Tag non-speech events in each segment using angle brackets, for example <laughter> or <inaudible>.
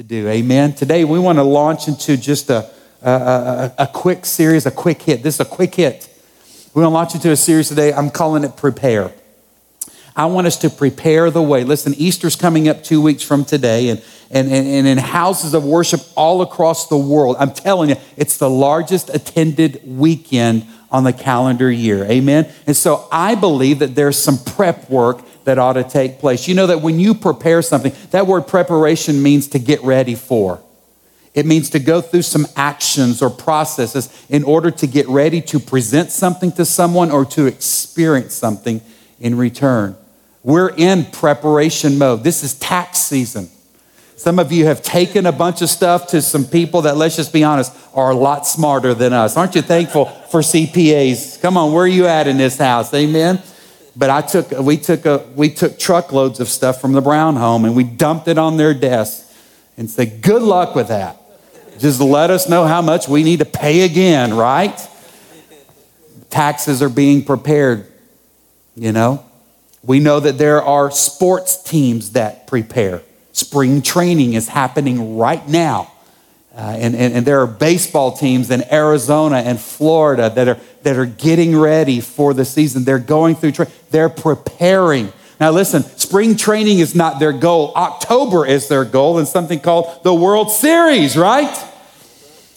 to do. Amen. Today we want to launch into just a, a, a, a quick series, a quick hit. This is a quick hit. We're going to launch into a series today. I'm calling it Prepare. I want us to prepare the way. Listen, Easter's coming up two weeks from today, and, and, and, and in houses of worship all across the world, I'm telling you, it's the largest attended weekend on the calendar year. Amen? And so I believe that there's some prep work that ought to take place. You know that when you prepare something, that word preparation means to get ready for. It means to go through some actions or processes in order to get ready to present something to someone or to experience something in return. We're in preparation mode. This is tax season. Some of you have taken a bunch of stuff to some people that, let's just be honest, are a lot smarter than us. Aren't you thankful for CPAs? Come on, where are you at in this house? Amen. But I took, we took a, we took truckloads of stuff from the Brown home and we dumped it on their desk and said, "Good luck with that. Just let us know how much we need to pay again." Right? Taxes are being prepared. You know, we know that there are sports teams that prepare. Spring training is happening right now. Uh, and, and, and, there are baseball teams in Arizona and Florida that are, that are getting ready for the season. They're going through, tra- they're preparing. Now, listen, spring training is not their goal. October is their goal and something called the World Series, right?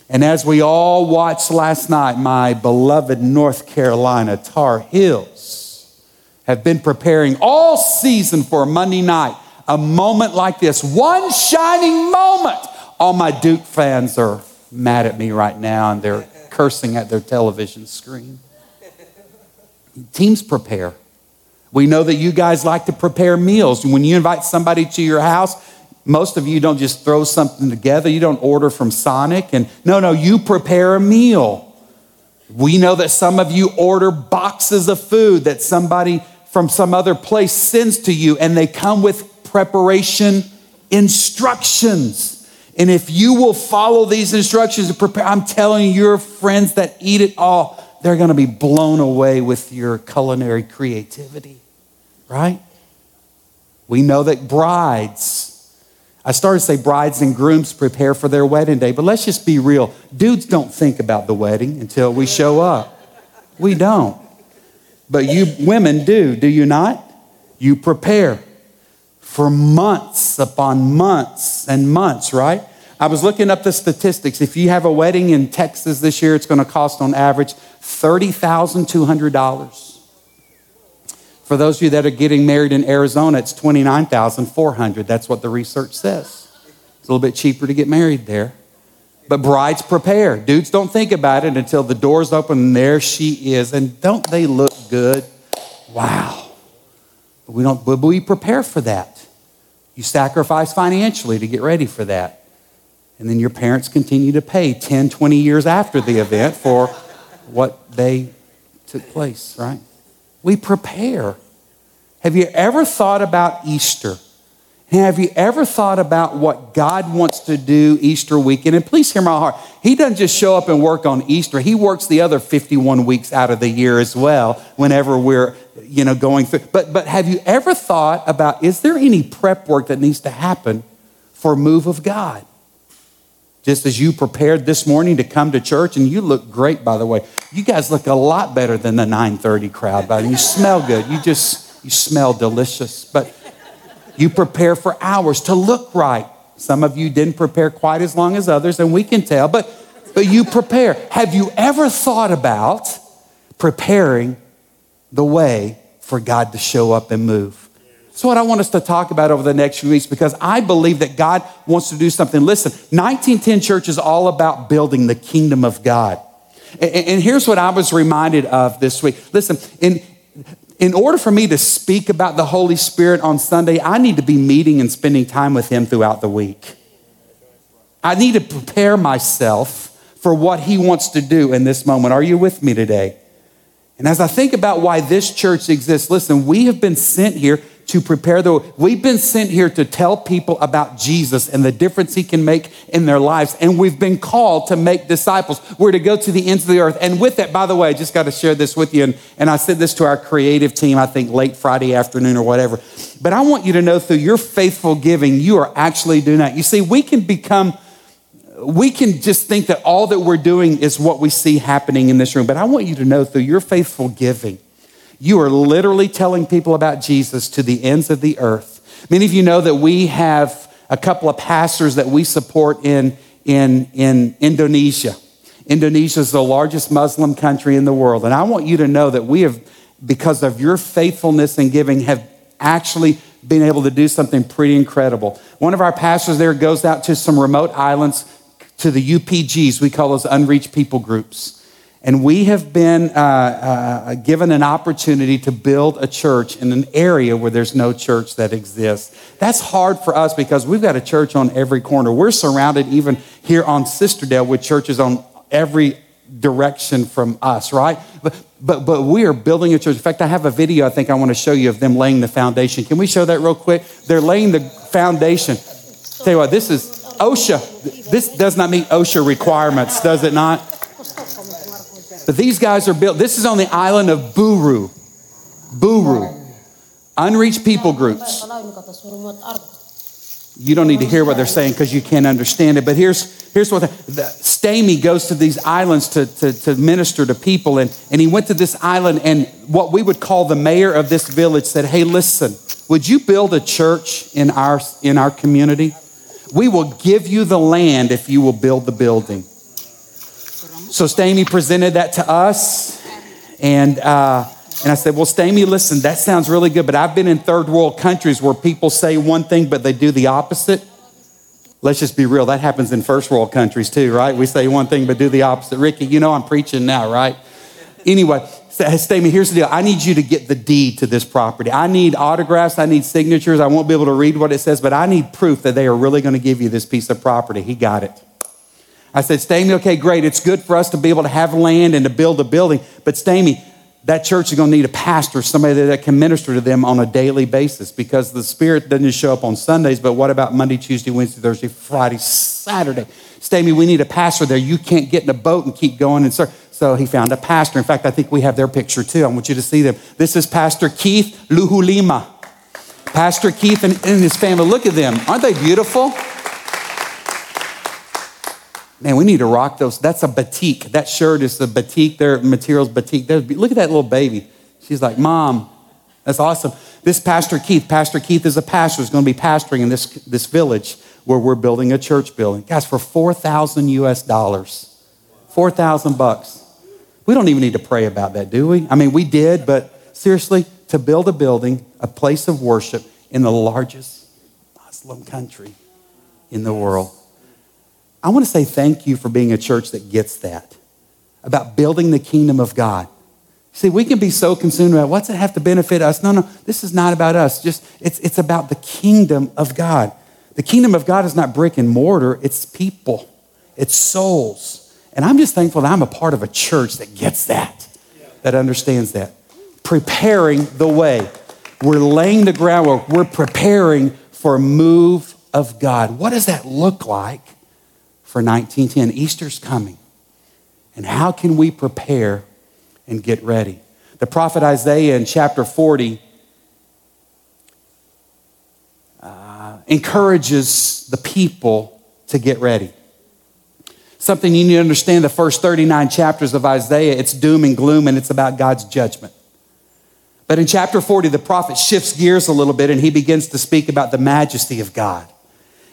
And as we all watched last night, my beloved North Carolina Tar Heels have been preparing all season for Monday night, a moment like this, one shining moment. All my Duke fans are mad at me right now and they're cursing at their television screen. Teams prepare. We know that you guys like to prepare meals. When you invite somebody to your house, most of you don't just throw something together. You don't order from Sonic. And no, no, you prepare a meal. We know that some of you order boxes of food that somebody from some other place sends to you, and they come with preparation instructions. And if you will follow these instructions and prepare, I'm telling your friends that eat it all, they're going to be blown away with your culinary creativity, right? We know that brides, I started to say brides and grooms prepare for their wedding day, but let's just be real. Dudes don't think about the wedding until we show up. We don't. But you women do, do you not? You prepare for months upon months and months, right? I was looking up the statistics. If you have a wedding in Texas this year, it's going to cost on average $30,200. For those of you that are getting married in Arizona, it's 29,400. That's what the research says. It's a little bit cheaper to get married there. But brides prepare. Dudes don't think about it until the doors open and there she is. And don't they look good? Wow. But we don't but we prepare for that. You sacrifice financially to get ready for that. And then your parents continue to pay 10, 20 years after the event for what they took place, right? We prepare. Have you ever thought about Easter? Have you ever thought about what God wants to do Easter weekend? And please hear my heart. He doesn't just show up and work on Easter. He works the other 51 weeks out of the year as well whenever we're, you know, going through. But but have you ever thought about is there any prep work that needs to happen for a move of God? Just as you prepared this morning to come to church, and you look great, by the way. You guys look a lot better than the 9:30 crowd, but you smell good. You just you smell delicious. But you prepare for hours to look right. Some of you didn't prepare quite as long as others, and we can tell, but, but you prepare. Have you ever thought about preparing the way for God to show up and move? That's what I want us to talk about over the next few weeks because I believe that God wants to do something. Listen, 1910 Church is all about building the kingdom of God. And, and here's what I was reminded of this week. Listen, in, in order for me to speak about the Holy Spirit on Sunday, I need to be meeting and spending time with Him throughout the week. I need to prepare myself for what He wants to do in this moment. Are you with me today? And as I think about why this church exists, listen, we have been sent here to prepare the we've been sent here to tell people about jesus and the difference he can make in their lives. And we've been called to make disciples. We're to go to the ends of the earth. And with that by the way i just got to share this with you. And, and i said this to our creative team i think late friday afternoon or whatever. But i want you to know through your faithful giving you are actually doing that. You see we can become we can just think that all that we're doing is what we see happening in this room but i want you to know through your faithful giving you are literally telling people about Jesus to the ends of the earth. Many of you know that we have a couple of pastors that we support in, in, in Indonesia. Indonesia is the largest Muslim country in the world. And I want you to know that we have, because of your faithfulness and giving, have actually been able to do something pretty incredible. One of our pastors there goes out to some remote islands to the UPGs, we call those unreached people groups. And we have been uh, uh, given an opportunity to build a church in an area where there's no church that exists. That's hard for us because we've got a church on every corner. We're surrounded even here on Sisterdale with churches on every direction from us, right? But, but, but we are building a church. In fact, I have a video I think I want to show you of them laying the foundation. Can we show that real quick? They're laying the foundation. Tell you what, this is OSHA. This does not meet OSHA requirements, does it not? But these guys are built, this is on the island of Buru. Buru. Unreached people groups. You don't need to hear what they're saying because you can't understand it. But here's, here's what the, the, Stamy goes to these islands to, to, to minister to people. And, and he went to this island, and what we would call the mayor of this village said, Hey, listen, would you build a church in our, in our community? We will give you the land if you will build the building. So Stamy presented that to us, and uh, and I said, "Well, Stamy, listen, that sounds really good, but I've been in third world countries where people say one thing but they do the opposite. Let's just be real. That happens in first world countries too, right? We say one thing but do the opposite. Ricky, you know I'm preaching now, right? Anyway, Stamy, here's the deal. I need you to get the deed to this property. I need autographs. I need signatures. I won't be able to read what it says, but I need proof that they are really going to give you this piece of property. He got it. I said, Stamy, okay, great. It's good for us to be able to have land and to build a building. But Stamy, that church is going to need a pastor, somebody that can minister to them on a daily basis because the Spirit doesn't just show up on Sundays, but what about Monday, Tuesday, Wednesday, Thursday, Friday, Saturday? Stamy, we need a pastor there. You can't get in a boat and keep going and serve. So he found a pastor. In fact, I think we have their picture too. I want you to see them. This is Pastor Keith Luhulima. Pastor Keith and, and his family. Look at them. Aren't they beautiful? Man, we need to rock those. That's a batik. That shirt is the batik. Their materials batik. There's, look at that little baby. She's like, Mom, that's awesome. This Pastor Keith, Pastor Keith is a pastor, is going to be pastoring in this, this village where we're building a church building. Guys, for 4,000 US dollars. 4,000 bucks. We don't even need to pray about that, do we? I mean, we did, but seriously, to build a building, a place of worship in the largest Muslim country in the world. I want to say thank you for being a church that gets that, about building the kingdom of God. See, we can be so consumed about what's it have to benefit us? No, no, this is not about us. Just it's it's about the kingdom of God. The kingdom of God is not brick and mortar, it's people, it's souls. And I'm just thankful that I'm a part of a church that gets that, that understands that. Preparing the way. We're laying the groundwork. We're preparing for a move of God. What does that look like? for 1910. Easter's coming. And how can we prepare and get ready? The prophet Isaiah in chapter 40 uh, encourages the people to get ready. Something you need to understand the first 39 chapters of Isaiah, it's doom and gloom and it's about God's judgment. But in chapter 40, the prophet shifts gears a little bit and he begins to speak about the majesty of God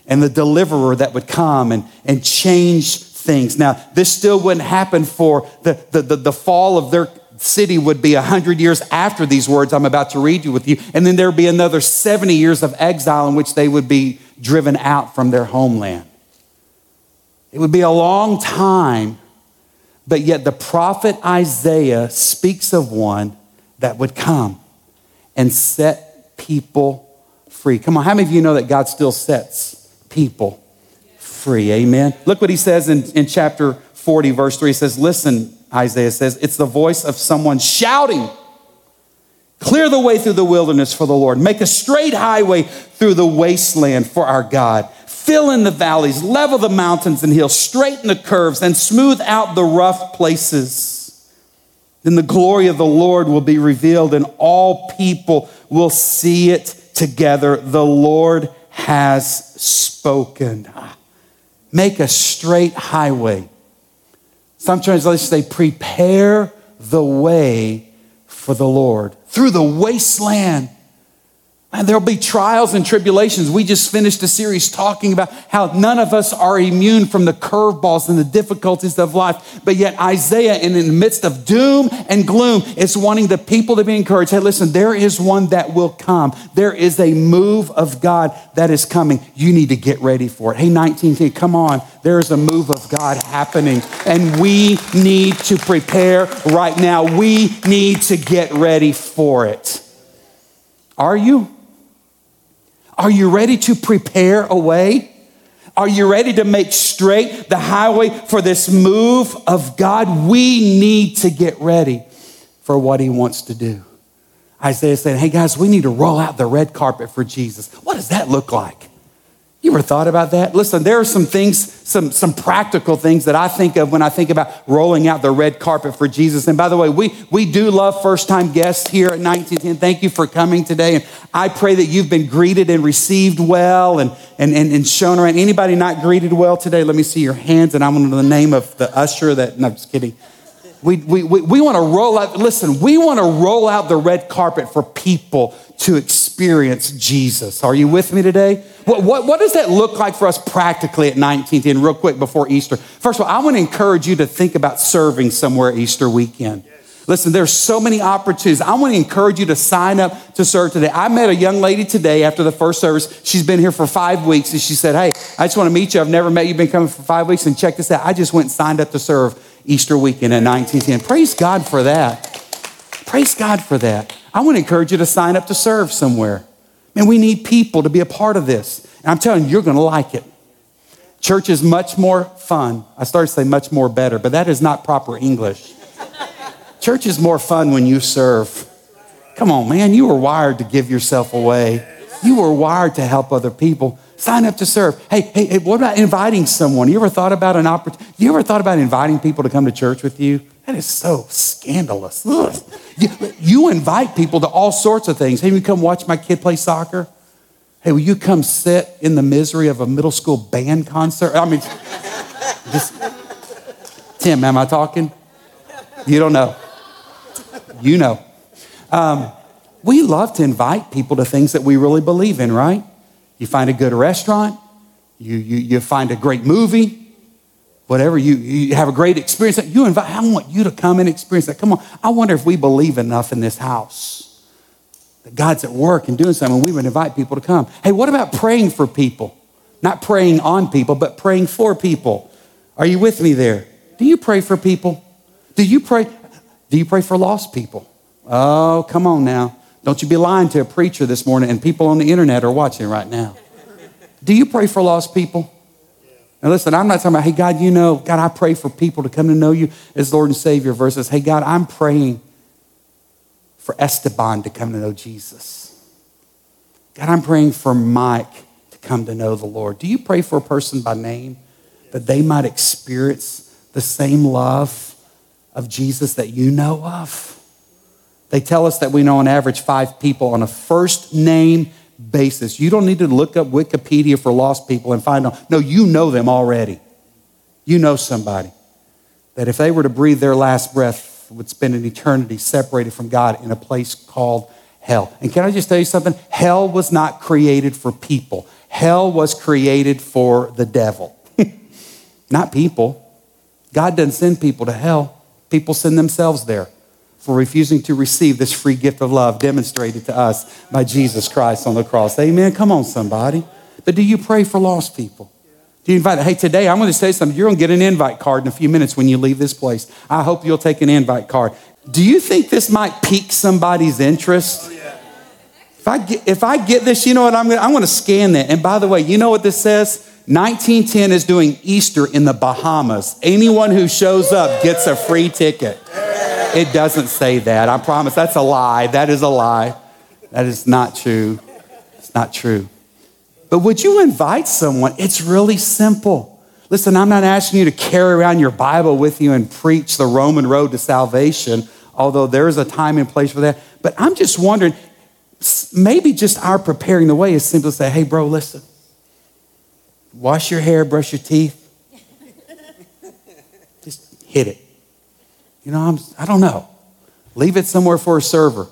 and the deliverer that would come and, and change things. Now, this still wouldn't happen for the, the, the, the fall of their city would be 100 years after these words I'm about to read you with you. And then there would be another 70 years of exile in which they would be driven out from their homeland. It would be a long time, but yet the prophet Isaiah speaks of one that would come and set people free. Come on, how many of you know that God still sets people free. Amen. Look what he says in, in chapter 40, verse 3. He says, Listen, Isaiah says, it's the voice of someone shouting Clear the way through the wilderness for the Lord. Make a straight highway through the wasteland for our God. Fill in the valleys, level the mountains and hills, straighten the curves, and smooth out the rough places. Then the glory of the Lord will be revealed, and all people will see it together. The Lord has spoken. Make a straight highway. Some translations say, prepare the way for the Lord through the wasteland and there'll be trials and tribulations. We just finished a series talking about how none of us are immune from the curveballs and the difficulties of life. But yet, Isaiah, in the midst of doom and gloom, is wanting the people to be encouraged. Hey, listen, there is one that will come. There is a move of God that is coming. You need to get ready for it. Hey, 19, come on. There is a move of God happening, and we need to prepare right now. We need to get ready for it. Are you? Are you ready to prepare a way? Are you ready to make straight the highway for this move of God? We need to get ready for what He wants to do. Isaiah said, Hey guys, we need to roll out the red carpet for Jesus. What does that look like? You ever thought about that? Listen, there are some things, some, some practical things that I think of when I think about rolling out the red carpet for Jesus. And by the way, we, we do love first time guests here at 1910. Thank you for coming today. And I pray that you've been greeted and received well and, and, and, and shown around. Anybody not greeted well today? Let me see your hands. And I'm to the name of the usher that, no, I'm just kidding. We, we, we, we want to roll out, listen, we want to roll out the red carpet for people to experience Jesus. Are you with me today? What, what, what does that look like for us practically at 1910 real quick before Easter? First of all, I want to encourage you to think about serving somewhere Easter weekend. Listen, there's so many opportunities. I want to encourage you to sign up to serve today. I met a young lady today after the first service. She's been here for five weeks, and she said, Hey, I just want to meet you. I've never met you. You've been coming for five weeks, and check this out. I just went and signed up to serve Easter weekend at 1910. Praise God for that. Praise God for that. I want to encourage you to sign up to serve somewhere. Man, we need people to be a part of this. And I'm telling you, you're going to like it. Church is much more fun. I started to say much more better, but that is not proper English. Church is more fun when you serve. Come on, man, you were wired to give yourself away. You were wired to help other people. Sign up to serve. Hey, hey, hey what about inviting someone? You ever thought about an opportunity? You ever thought about inviting people to come to church with you? That is so scandalous. You, you, invite people to all sorts of things. Hey, will you come watch my kid play soccer? Hey, will you come sit in the misery of a middle school band concert? I mean, <laughs> just, Tim, am I talking? You don't know. You know. Um, we love to invite people to things that we really believe in, right? You find a good restaurant, you, you, you find a great movie, whatever, you, you have a great experience. You invite, I want you to come and experience that. Come on. I wonder if we believe enough in this house that God's at work and doing something, we would invite people to come. Hey, what about praying for people? Not praying on people, but praying for people. Are you with me there? Do you pray for people? Do you pray? Do you pray for lost people? Oh, come on now. Don't you be lying to a preacher this morning and people on the internet are watching right now. Do you pray for lost people? And listen, I'm not talking about, hey, God, you know, God, I pray for people to come to know you as Lord and Savior versus, hey, God, I'm praying for Esteban to come to know Jesus. God, I'm praying for Mike to come to know the Lord. Do you pray for a person by name that they might experience the same love of Jesus that you know of? They tell us that we know on average five people on a first name basis. You don't need to look up Wikipedia for lost people and find them. No, you know them already. You know somebody that if they were to breathe their last breath, would spend an eternity separated from God in a place called hell. And can I just tell you something? Hell was not created for people. Hell was created for the devil, <laughs> not people. God doesn't send people to hell. People send themselves there for refusing to receive this free gift of love demonstrated to us by Jesus Christ on the cross. Amen. Come on, somebody. But do you pray for lost people? Do you invite? Hey, today I'm going to say something. You're going to get an invite card in a few minutes when you leave this place. I hope you'll take an invite card. Do you think this might pique somebody's interest? If I get, if I get this, you know what I'm going to, I'm going to scan that. And by the way, you know what this says? 1910 is doing Easter in the Bahamas. Anyone who shows up gets a free ticket. It doesn't say that. I promise. That's a lie. That is a lie. That is not true. It's not true. But would you invite someone? It's really simple. Listen, I'm not asking you to carry around your Bible with you and preach the Roman road to salvation, although there is a time and place for that. But I'm just wondering, maybe just our preparing the way is simply to say, hey, bro, listen, wash your hair, brush your teeth, just hit it. You know, I'm, I don't know. Leave it somewhere for a server.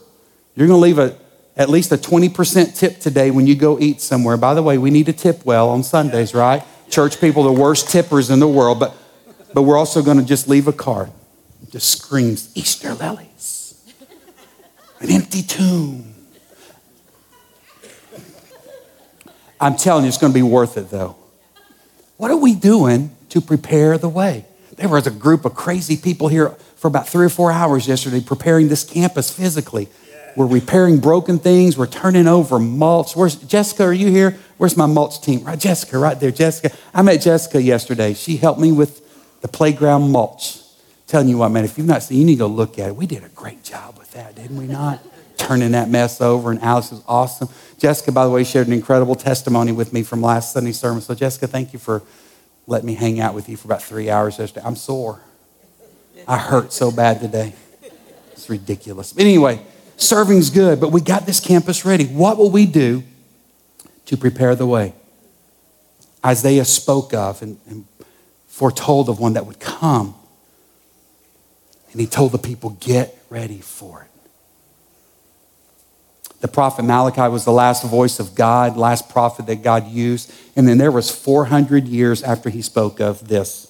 You're going to leave a, at least a 20% tip today when you go eat somewhere. By the way, we need to tip well on Sundays, right? Church people, the worst tippers in the world, but, but we're also going to just leave a card. Just screams Easter lilies, an empty tomb. I'm telling you, it's going to be worth it though. What are we doing to prepare the way? There was a group of crazy people here for about three or four hours yesterday preparing this campus physically. We're repairing broken things. We're turning over mulch. Where's Jessica? Are you here? Where's my mulch team? Right, Jessica, right there. Jessica. I met Jessica yesterday. She helped me with the playground mulch. telling you what, man, if you've not seen, you need to go look at it. We did a great job with that, didn't we not? <laughs> Turning that mess over, and Alice was awesome. Jessica, by the way, shared an incredible testimony with me from last Sunday sermon. So, Jessica, thank you for letting me hang out with you for about three hours yesterday. I'm sore. I hurt so bad today. It's ridiculous. But anyway, serving's good, but we got this campus ready. What will we do to prepare the way? Isaiah spoke of and, and foretold of one that would come. And he told the people, get ready for it. The prophet Malachi was the last voice of God, last prophet that God used. And then there was 400 years after he spoke of this.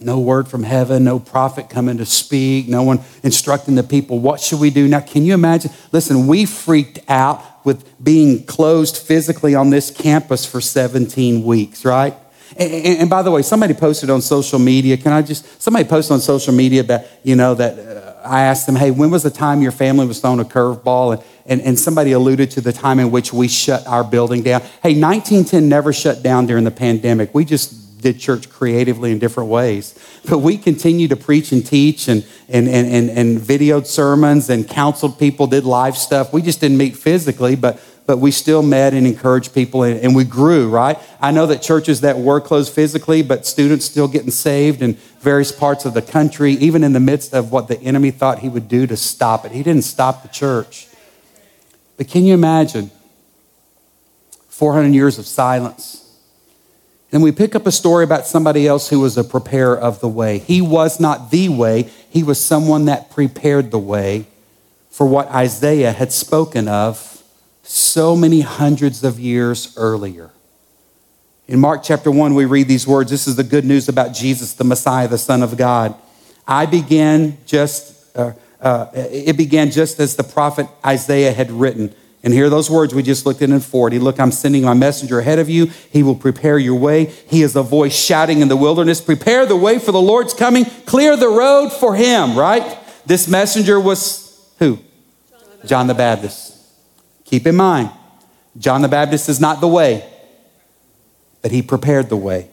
No word from heaven, no prophet coming to speak, no one instructing the people, what should we do? Now, can you imagine? Listen, we freaked out with being closed physically on this campus for 17 weeks, right? And, and, by the way, somebody posted on social media, can I just, somebody posted on social media that, you know, that uh, I asked them, hey, when was the time your family was thrown a curveball? And, and, and somebody alluded to the time in which we shut our building down. Hey, 1910 never shut down during the pandemic. We just did church creatively in different ways. But we continued to preach and teach and, and, and, and, and videoed sermons and counseled people, did live stuff. We just didn't meet physically, but, but we still met and encouraged people and, and we grew, right? I know that churches that were closed physically, but students still getting saved in various parts of the country, even in the midst of what the enemy thought he would do to stop it. He didn't stop the church. But can you imagine 400 years of silence? Then we pick up a story about somebody else who was a preparer of the way. He was not the way, he was someone that prepared the way for what Isaiah had spoken of so many hundreds of years earlier. In Mark chapter 1, we read these words. This is the good news about Jesus, the Messiah, the Son of God. I began just, uh, uh, it began just as the prophet Isaiah had written. And hear those words we just looked at in 40. Look, I'm sending my messenger ahead of you. He will prepare your way. He is a voice shouting in the wilderness, prepare the way for the Lord's coming, clear the road for him, right? This messenger was who? John the Baptist. Keep in mind, John the Baptist is not the way, but he prepared the way.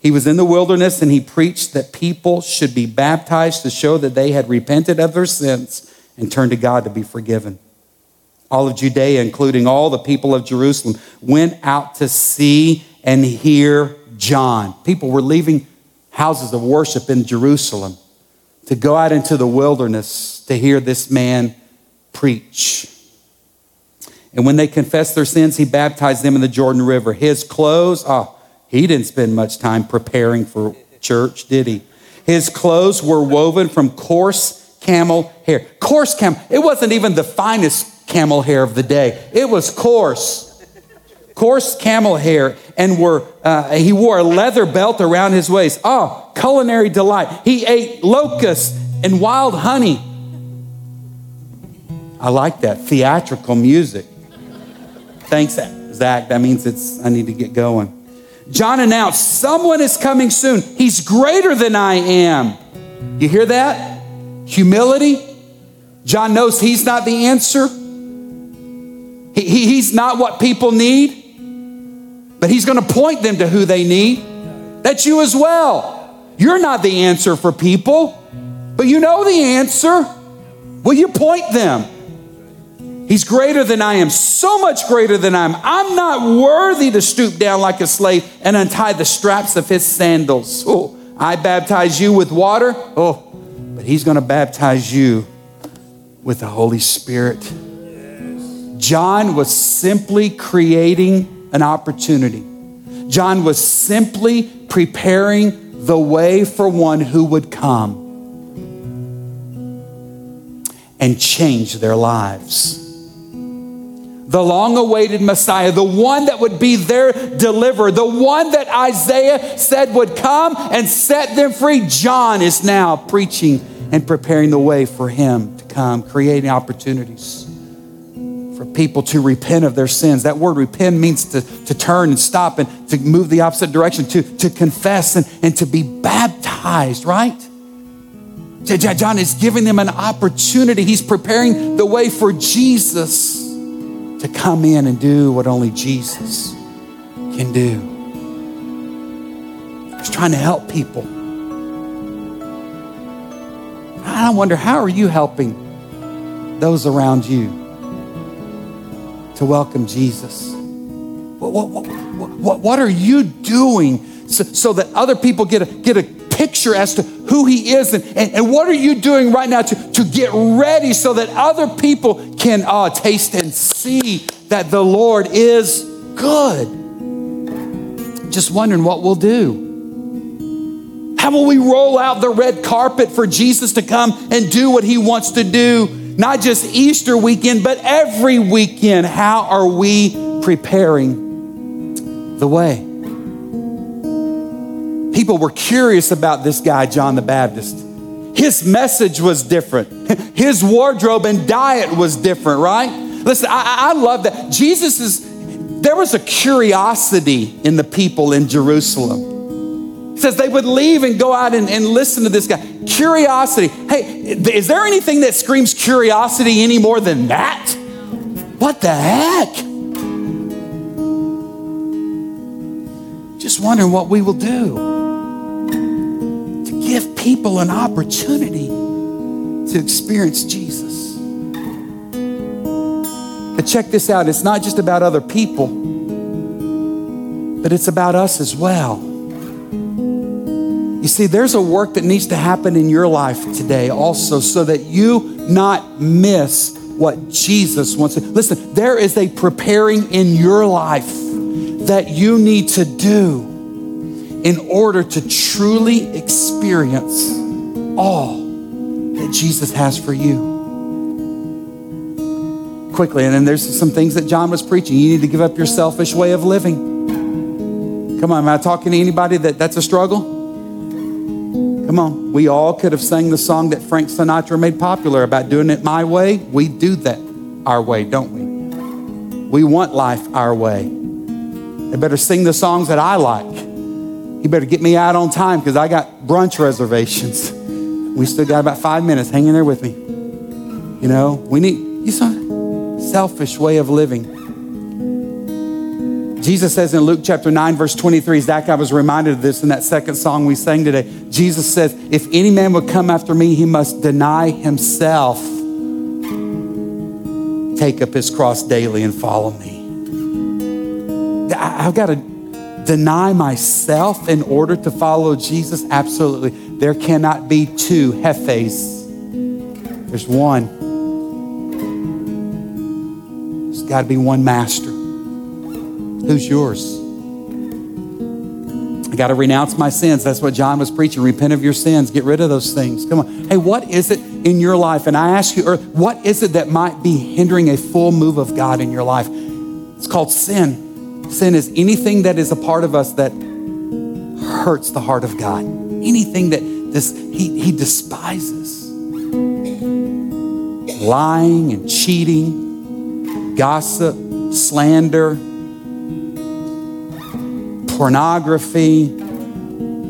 He was in the wilderness and he preached that people should be baptized to show that they had repented of their sins and turned to God to be forgiven all of Judea, including all the people of Jerusalem, went out to see and hear John. People were leaving houses of worship in Jerusalem to go out into the wilderness to hear this man preach. And when they confessed their sins, he baptized them in the Jordan River. His clothes, oh, he didn't spend much time preparing for church, did he? His clothes were woven from coarse camel hair. Coarse camel, it wasn't even the finest camel hair of the day. It was coarse, coarse camel hair, and were, uh, he wore a leather belt around his waist. Oh, culinary delight. He ate locusts and wild honey. I like that theatrical music. Thanks, Zach. That means it's I need to get going. John announced, Someone is coming soon. He's greater than I am. You hear that? Humility. John knows he's not the answer. He, he's not what people need. but He's going to point them to who they need. That's you as well. You're not the answer for people, but you know the answer. Will you point them? He's greater than I am, so much greater than I am. I'm not worthy to stoop down like a slave and untie the straps of his sandals. Oh, I baptize you with water. Oh, but he's going to baptize you with the Holy Spirit. John was simply creating an opportunity. John was simply preparing the way for one who would come and change their lives. The long awaited Messiah, the one that would be their deliverer, the one that Isaiah said would come and set them free. John is now preaching and preparing the way for him to come, creating opportunities people to repent of their sins. That word repent means to, to turn and stop and to move the opposite direction, to, to confess and, and to be baptized, right? John is giving them an opportunity. He's preparing the way for Jesus to come in and do what only Jesus can do. He's trying to help people. I wonder how are you helping those around you to welcome Jesus? What, what, what, what are you doing so, so that other people get a, get a picture as to who he is and, and, and, what are you doing right now to, to get ready so that other people can uh, taste and see that the Lord is good. Just wondering what we'll do. How will we roll out the red carpet for Jesus to come and do what he wants to do? Not just Easter weekend, but every weekend. How are we preparing the way? people were curious about this guy, John the Baptist. His message was different, <laughs> his wardrobe and diet was different, right? Listen, I, I love that. Jesus is, there was a curiosity in the people in Jerusalem. Says they would leave and go out and, and listen to this guy. Curiosity. Hey, is there anything that screams curiosity any more than that? What the heck? Just wondering what we will do to give people an opportunity to experience Jesus. But check this out it's not just about other people, but it's about us as well. You see, there's a work that needs to happen in your life today also so that you not miss what Jesus wants to. Listen, there is a preparing in your life that you need to do in order to truly experience all that Jesus has for you. Quickly, and then there's some things that John was preaching. You need to give up your selfish way of living. Come on, am I talking to anybody that that's a struggle? Come on, we all could have sang the song that Frank Sinatra made popular about doing it my way. We do that our way, don't we? We want life our way. They better sing the songs that I like. You better get me out on time because I got brunch reservations. We still got about five minutes. Hang in there with me. You know, we need, you saw selfish way of living. Jesus says in Luke chapter 9, verse 23, Zach, I was reminded of this in that second song we sang today. Jesus says, If any man would come after me, he must deny himself, take up his cross daily, and follow me. I've got to deny myself in order to follow Jesus? Absolutely. There cannot be two Jefes. There's one. There's got to be one master. Who's yours? I got to renounce my sins. That's what John was preaching. Repent of your sins. Get rid of those things. Come on. Hey, what is it in your life? And I ask you, or what is it that might be hindering a full move of God in your life? It's called sin. Sin is anything that is a part of us that hurts the heart of God. Anything that this, he, he despises. Lying and cheating, gossip, slander, pornography,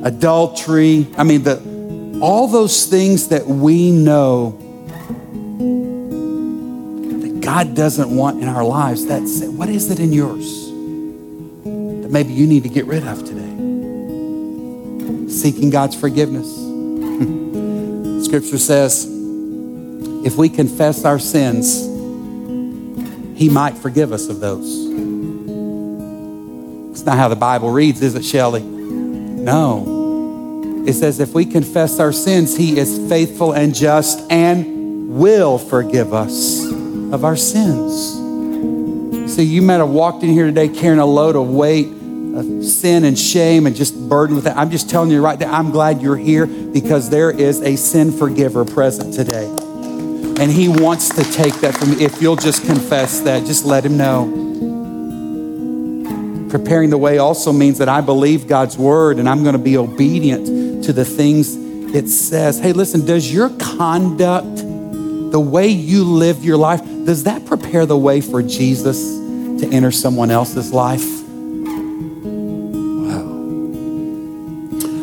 adultery. I mean, the, all those things that we know that God doesn't want in our lives. That's what is it in yours? that maybe you need to get rid of today. Seeking God's forgiveness. <laughs> Scripture says, if we confess our sins, He might forgive us of those. Not how the Bible reads, is it, Shelley? No. It says, if we confess our sins, He is faithful and just and will forgive us of our sins. See, you might have walked in here today carrying a load of weight, of sin and shame, and just burdened with that. I'm just telling you right now, I'm glad you're here because there is a sin forgiver present today. And he wants to take that from you. If you'll just confess that, just let him know. Preparing the way also means that I believe God's word and I'm going to be obedient to the things it says. Hey, listen, does your conduct, the way you live your life, does that prepare the way for Jesus to enter someone else's life? Wow.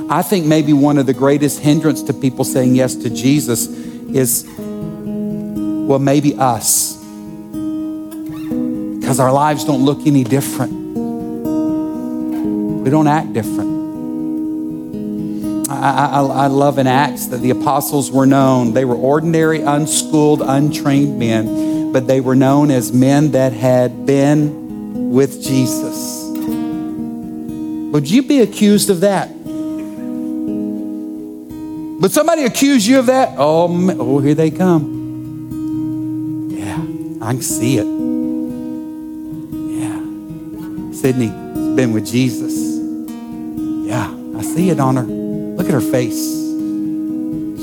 I think maybe one of the greatest hindrance to people saying yes to Jesus is, well, maybe us. Because our lives don't look any different. We don't act different. I, I, I, love in Acts that the apostles were known. They were ordinary, unschooled, untrained men, but they were known as men that had been with Jesus. Would you be accused of that? Would somebody accuse you of that? Oh, oh here they come. Yeah, I can see it. Yeah. Sydney has been with Jesus. See it on her. Look at her face.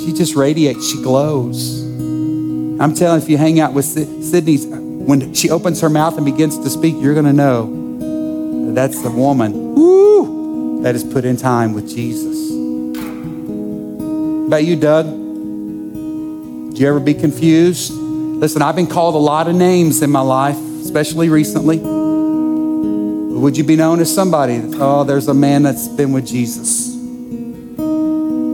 She just radiates, she glows. I'm telling you, if you hang out with Sydney's, when she opens her mouth and begins to speak, you're going to know that that's the woman woo, that is put in time with Jesus. About you, Doug? Did you ever be confused? Listen, I've been called a lot of names in my life, especially recently. Would you be known as somebody? Oh, there's a man that's been with Jesus.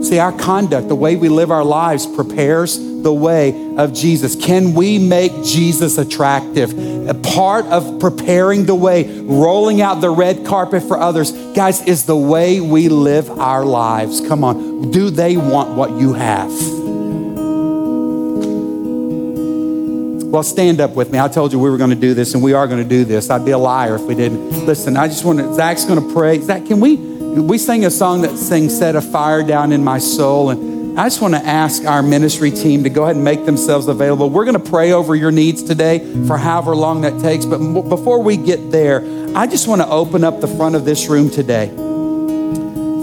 See, our conduct, the way we live our lives, prepares the way of Jesus. Can we make Jesus attractive? A part of preparing the way, rolling out the red carpet for others, guys, is the way we live our lives. Come on. Do they want what you have? Well, stand up with me. I told you we were going to do this, and we are going to do this. I'd be a liar if we didn't. Listen, I just want to, Zach's going to pray. Zach, can we, we sang a song that sings, Set a Fire Down in My Soul. And I just want to ask our ministry team to go ahead and make themselves available. We're going to pray over your needs today for however long that takes. But before we get there, I just want to open up the front of this room today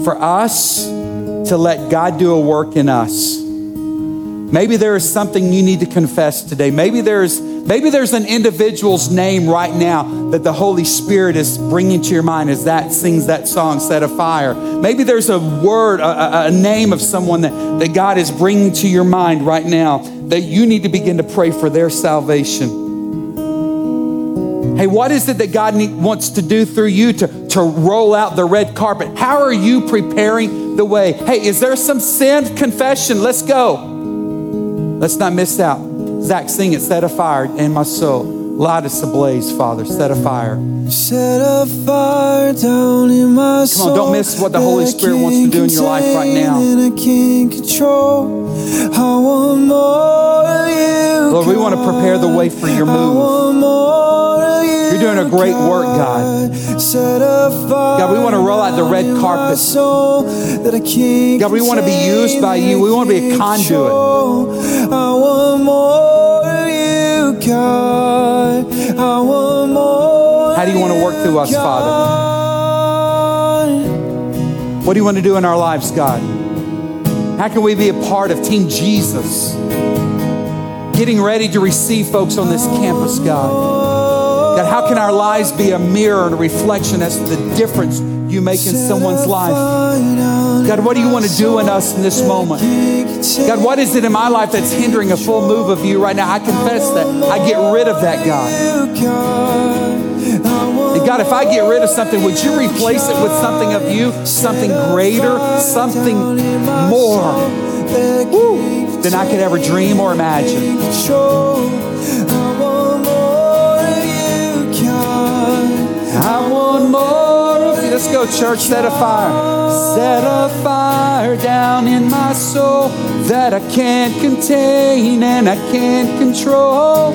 for us to let God do a work in us Maybe there is something you need to confess today. Maybe there's maybe there's an individual's name right now that the Holy Spirit is bringing to your mind as that sings that song, "Set a Fire." Maybe there's a word, a, a name of someone that, that God is bringing to your mind right now that you need to begin to pray for their salvation. Hey, what is it that God need, wants to do through you to, to roll out the red carpet? How are you preparing the way? Hey, is there some sin confession? Let's go. Let's not miss out. Zach, sing it. Set a fire in my soul. Light us ablaze, Father. Set a fire. Set a fire down in my soul. Come on, don't miss what the Holy Spirit wants to do in your life right now. I can't control. I want more. Lord, we want to prepare the way for your move. You're doing a great work, God. God, we want to roll out the red carpet. God, we want to be used by you. We want to be a conduit. I want more of you, God. I want more. How do you want to work through us, Father? What do you want to do in our lives, God? How can we be a part of Team Jesus? Getting ready to receive folks on this campus, God. God, how can our lives be a mirror and a reflection as to the difference you make in someone's life? God, what do you want to do in us in this moment? God, what is it in my life that's hindering a full move of you right now? I confess that. I get rid of that, God. And God, if I get rid of something, would you replace it with something of you, something greater, something more woo, than I could ever dream or imagine? I want more of you. Let's go, church. Set a fire. Set a fire down in my soul that I can't contain and I can't control.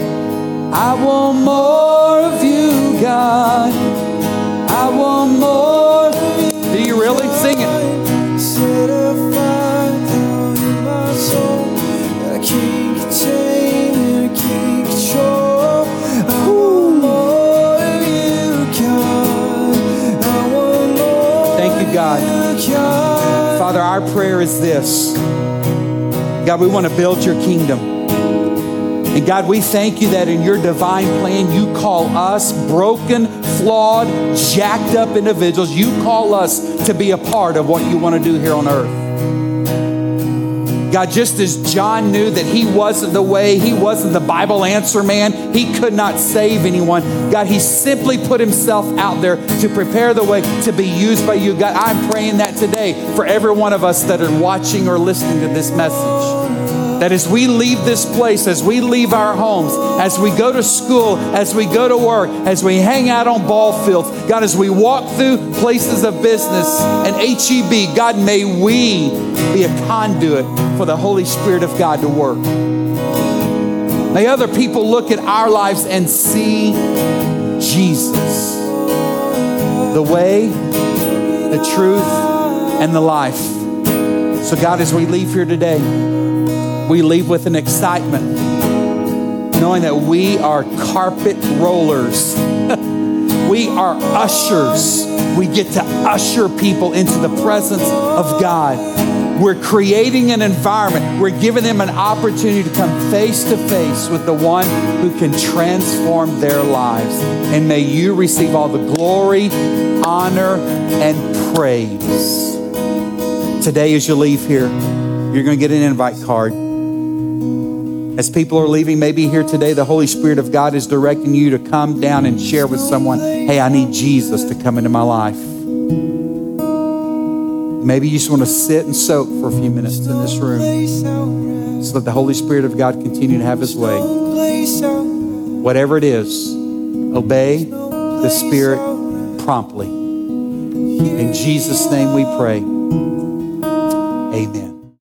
I want more of you, God. I want more. Do you really sing it? God. Father, our prayer is this God, we want to build your kingdom. And God, we thank you that in your divine plan, you call us broken, flawed, jacked up individuals. You call us to be a part of what you want to do here on earth. God, just as John knew that he wasn't the way, he wasn't the Bible answer man, he could not save anyone. God, he simply put himself out there to prepare the way to be used by you. God, I'm praying that today for every one of us that are watching or listening to this message. That as we leave this place, as we leave our homes, as we go to school, as we go to work, as we hang out on ball fields, God, as we walk through places of business and HEB, God, may we be a conduit for the Holy Spirit of God to work. May other people look at our lives and see Jesus, the way, the truth, and the life. So, God, as we leave here today, we leave with an excitement, knowing that we are carpet rollers. <laughs> we are ushers. We get to usher people into the presence of God. We're creating an environment. We're giving them an opportunity to come face to face with the one who can transform their lives. And may you receive all the glory, honor, and praise. Today, as you leave here, you're going to get an invite card. As people are leaving, maybe here today, the Holy Spirit of God is directing you to come down and share with someone, hey, I need Jesus to come into my life. Maybe you just want to sit and soak for a few minutes in this room. Just let the Holy Spirit of God continue to have his way. Whatever it is, obey the Spirit promptly. In Jesus' name we pray. Amen.